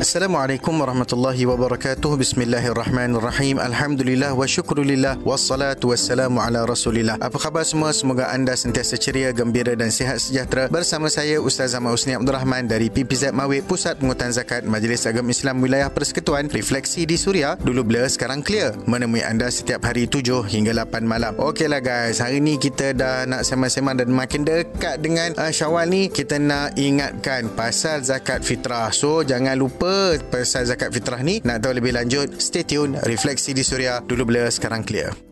Assalamualaikum warahmatullahi wabarakatuh. Bismillahirrahmanirrahim. Alhamdulillah wa syukrulillah wassalatu wassalamu ala Rasulillah. Apa khabar semua? Semoga anda sentiasa ceria, gembira dan sihat sejahtera. Bersama saya Ustaz Ahmad Husni Abdul Rahman dari PPZ Mawib Pusat Pengutan Zakat Majlis Agama Islam Wilayah Persekutuan. Refleksi di Suria dulu blur sekarang clear. Menemui anda setiap hari 7 hingga 8 malam. Okeylah guys, hari ni kita dah nak sembang-sembang dan makin dekat dengan uh, Syawal ni kita nak ingatkan pasal zakat fitrah. So jangan lupa pasal zakat fitrah ni? Nak tahu lebih lanjut stay tune refleksi di suria. Dulu blur sekarang clear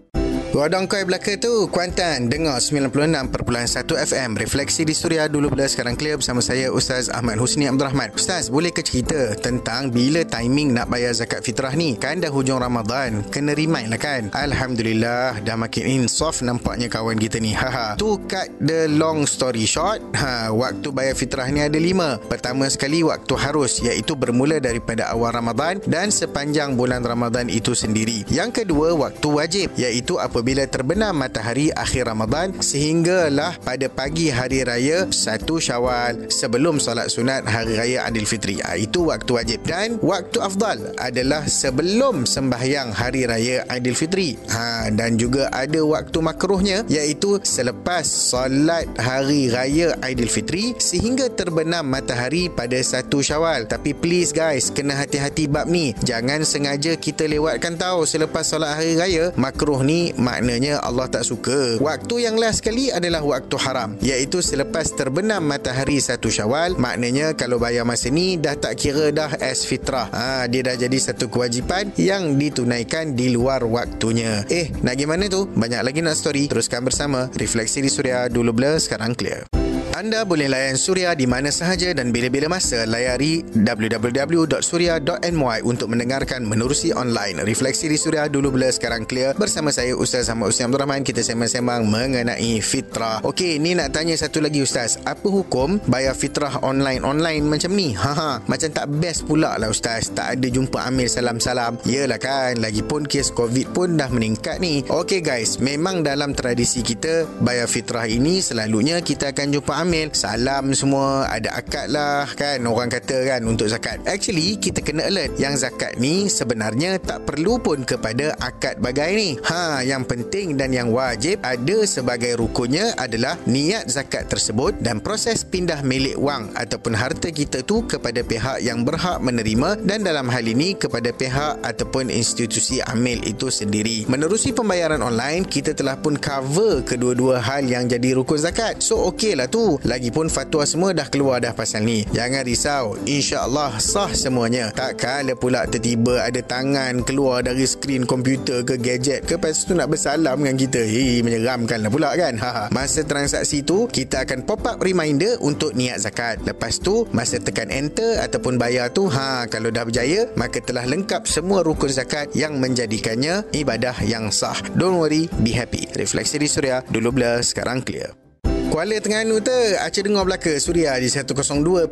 Wadang koi belaka tu Kuantan. Dengar 96.1 FM Refleksi di Suria Dulu bila sekarang clear Bersama saya Ustaz Ahmad Husni Abdul Rahman Ustaz boleh ke cerita Tentang bila timing nak bayar zakat fitrah ni? Kan dah hujung Ramadan. Kena remind lah kan? Alhamdulillah Dah makin insaf Nampaknya kawan kita ni. Haha. To cut the long story short ha, Waktu bayar fitrah ni ada lima. Pertama sekali Waktu harus Iaitu bermula daripada awal Ramadan Dan sepanjang bulan Ramadan itu sendiri. Yang kedua Waktu wajib Iaitu apa apabila terbenam matahari akhir Ramadan sehinggalah pada pagi hari raya 1 Syawal sebelum solat sunat hari raya Aidilfitri. Ha, itu waktu wajib dan waktu afdal adalah sebelum sembahyang hari raya Aidilfitri. Ha dan juga ada waktu makruhnya iaitu selepas solat hari raya Aidilfitri sehingga terbenam matahari pada 1 Syawal. Tapi please guys, kena hati-hati bab ni. Jangan sengaja kita lewatkan tahu selepas solat hari raya makruh ni maknanya Allah tak suka. Waktu yang last sekali adalah waktu haram, iaitu selepas terbenam matahari satu Syawal. Maknanya kalau bayar masa ni dah tak kira dah as fitrah. Ha, dia dah jadi satu kewajipan yang ditunaikan di luar waktunya. Eh, nak gimana tu? Banyak lagi nak story. Teruskan bersama Refleksi di Suria dulu blur sekarang clear. Anda boleh layan Suria di mana sahaja dan bila-bila masa layari www.suria.my untuk mendengarkan menerusi online. Refleksi di Suria dulu bila sekarang clear bersama saya Ustaz Ahmad Ustaz Abdul Rahman kita sembang-sembang mengenai fitrah. Okey, ni nak tanya satu lagi Ustaz. Apa hukum bayar fitrah online-online macam ni? Haha, macam tak best pula lah Ustaz. Tak ada jumpa amil salam-salam. Yelah kan, lagipun kes COVID pun dah meningkat ni. Okey guys, memang dalam tradisi kita bayar fitrah ini selalunya kita akan jumpa amil amil salam semua ada akad lah kan? Orang kata kan untuk zakat. Actually kita kena alert. Yang zakat ni sebenarnya tak perlu pun kepada akad bagai ni. Ha yang penting dan yang wajib ada sebagai rukunnya adalah niat zakat tersebut dan proses pindah milik wang ataupun harta kita tu kepada pihak yang berhak menerima dan dalam hal ini kepada pihak ataupun institusi amil itu sendiri. Menerusi pembayaran online kita telah pun cover kedua-dua hal yang jadi rukun zakat. So okey lah tu Lagipun fatwa semua dah keluar dah pasal ni. Jangan risau. InsyaAllah sah semuanya. Tak kala pula tertiba ada tangan keluar dari skrin komputer ke gadget ke lepas tu nak bersalam dengan kita. Hei, menyeramkan lah pula kan. masa transaksi tu, kita akan pop up reminder untuk niat zakat. Lepas tu, masa tekan enter ataupun bayar tu, ha kalau dah berjaya, maka telah lengkap semua rukun zakat yang menjadikannya ibadah yang sah. Don't worry, be happy. Refleksi di Suria, dulu blur, sekarang clear. Kuala Terengganu tu Aceh dengar belaka Suria di 102.4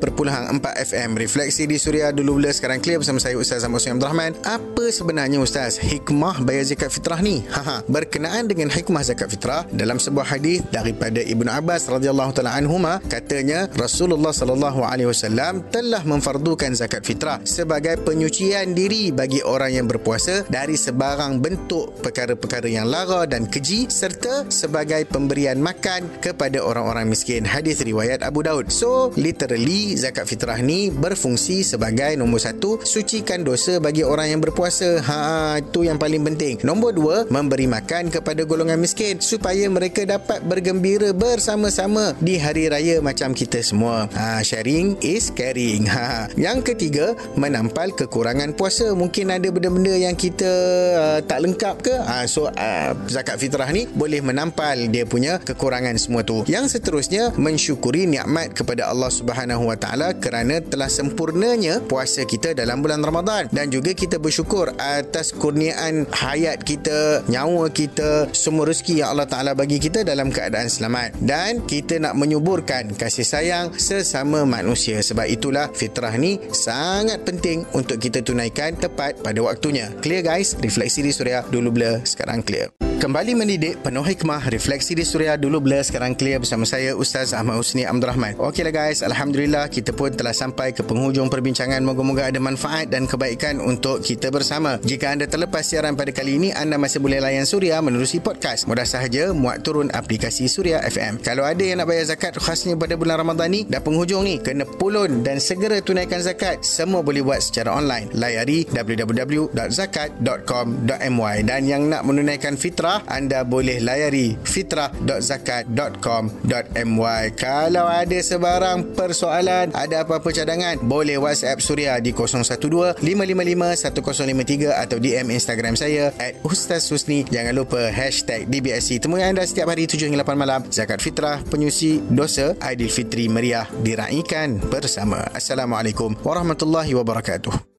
FM Refleksi di Suria dulu bila sekarang clear bersama saya Ustaz Ahmad Abdul Rahman Apa sebenarnya Ustaz hikmah bayar zakat fitrah ni? Haha. Berkenaan dengan hikmah zakat fitrah dalam sebuah hadis daripada Ibnu Abbas radhiyallahu taala anhuma katanya Rasulullah sallallahu alaihi wasallam telah memfardukan zakat fitrah sebagai penyucian diri bagi orang yang berpuasa dari sebarang bentuk perkara-perkara yang lara dan keji serta sebagai pemberian makan kepada orang-orang miskin. Hadis riwayat Abu Daud. So, literally zakat fitrah ni berfungsi sebagai nombor satu, sucikan dosa bagi orang yang berpuasa. Ha, itu yang paling penting. Nombor dua, memberi makan kepada golongan miskin supaya mereka dapat bergembira bersama-sama di hari raya macam kita semua. Ha, sharing is caring. Ha. Yang ketiga, menampal kekurangan puasa. Mungkin ada benda-benda yang kita uh, tak lengkap ke? Ha, so, uh, zakat fitrah ni boleh menampal dia punya kekurangan semua tu. Yang seterusnya mensyukuri nikmat kepada Allah Subhanahu Wa Taala kerana telah sempurnanya puasa kita dalam bulan Ramadan dan juga kita bersyukur atas kurniaan hayat kita, nyawa kita, semua rezeki yang Allah Taala bagi kita dalam keadaan selamat dan kita nak menyuburkan kasih sayang sesama manusia sebab itulah fitrah ni sangat penting untuk kita tunaikan tepat pada waktunya. Clear guys? Refleksi di Suria dulu blur sekarang clear. Kembali mendidik penuh hikmah Refleksi di Suria. Dulu blur Sekarang clear bersama saya Ustaz Ahmad Husni Abdul Rahman Okeylah guys. Alhamdulillah Kita pun telah sampai ke penghujung perbincangan. Moga-moga ada manfaat dan kebaikan Untuk kita bersama. Jika anda terlepas siaran pada kali ini Anda masih boleh layan Suria Menerusi podcast. Mudah sahaja Muat turun aplikasi Suria FM Kalau ada yang nak bayar zakat Khasnya pada bulan Ramadan ni Dah penghujung ni Kena pulun Dan segera tunaikan zakat. Semua boleh buat secara online. Layari www.zakat.com.my Dan yang nak menunaikan fitrah fitrah anda boleh layari fitrah.zakat.com.my kalau ada sebarang persoalan ada apa-apa cadangan boleh whatsapp Suria di 012-555-1053 atau DM Instagram saya at Ustaz Husni. Jangan lupa hashtag DBSC temui anda setiap hari 7 hingga 8 malam. Zakat fitrah penyusi dosa Aidilfitri Meriah diraikan bersama. Assalamualaikum warahmatullahi wabarakatuh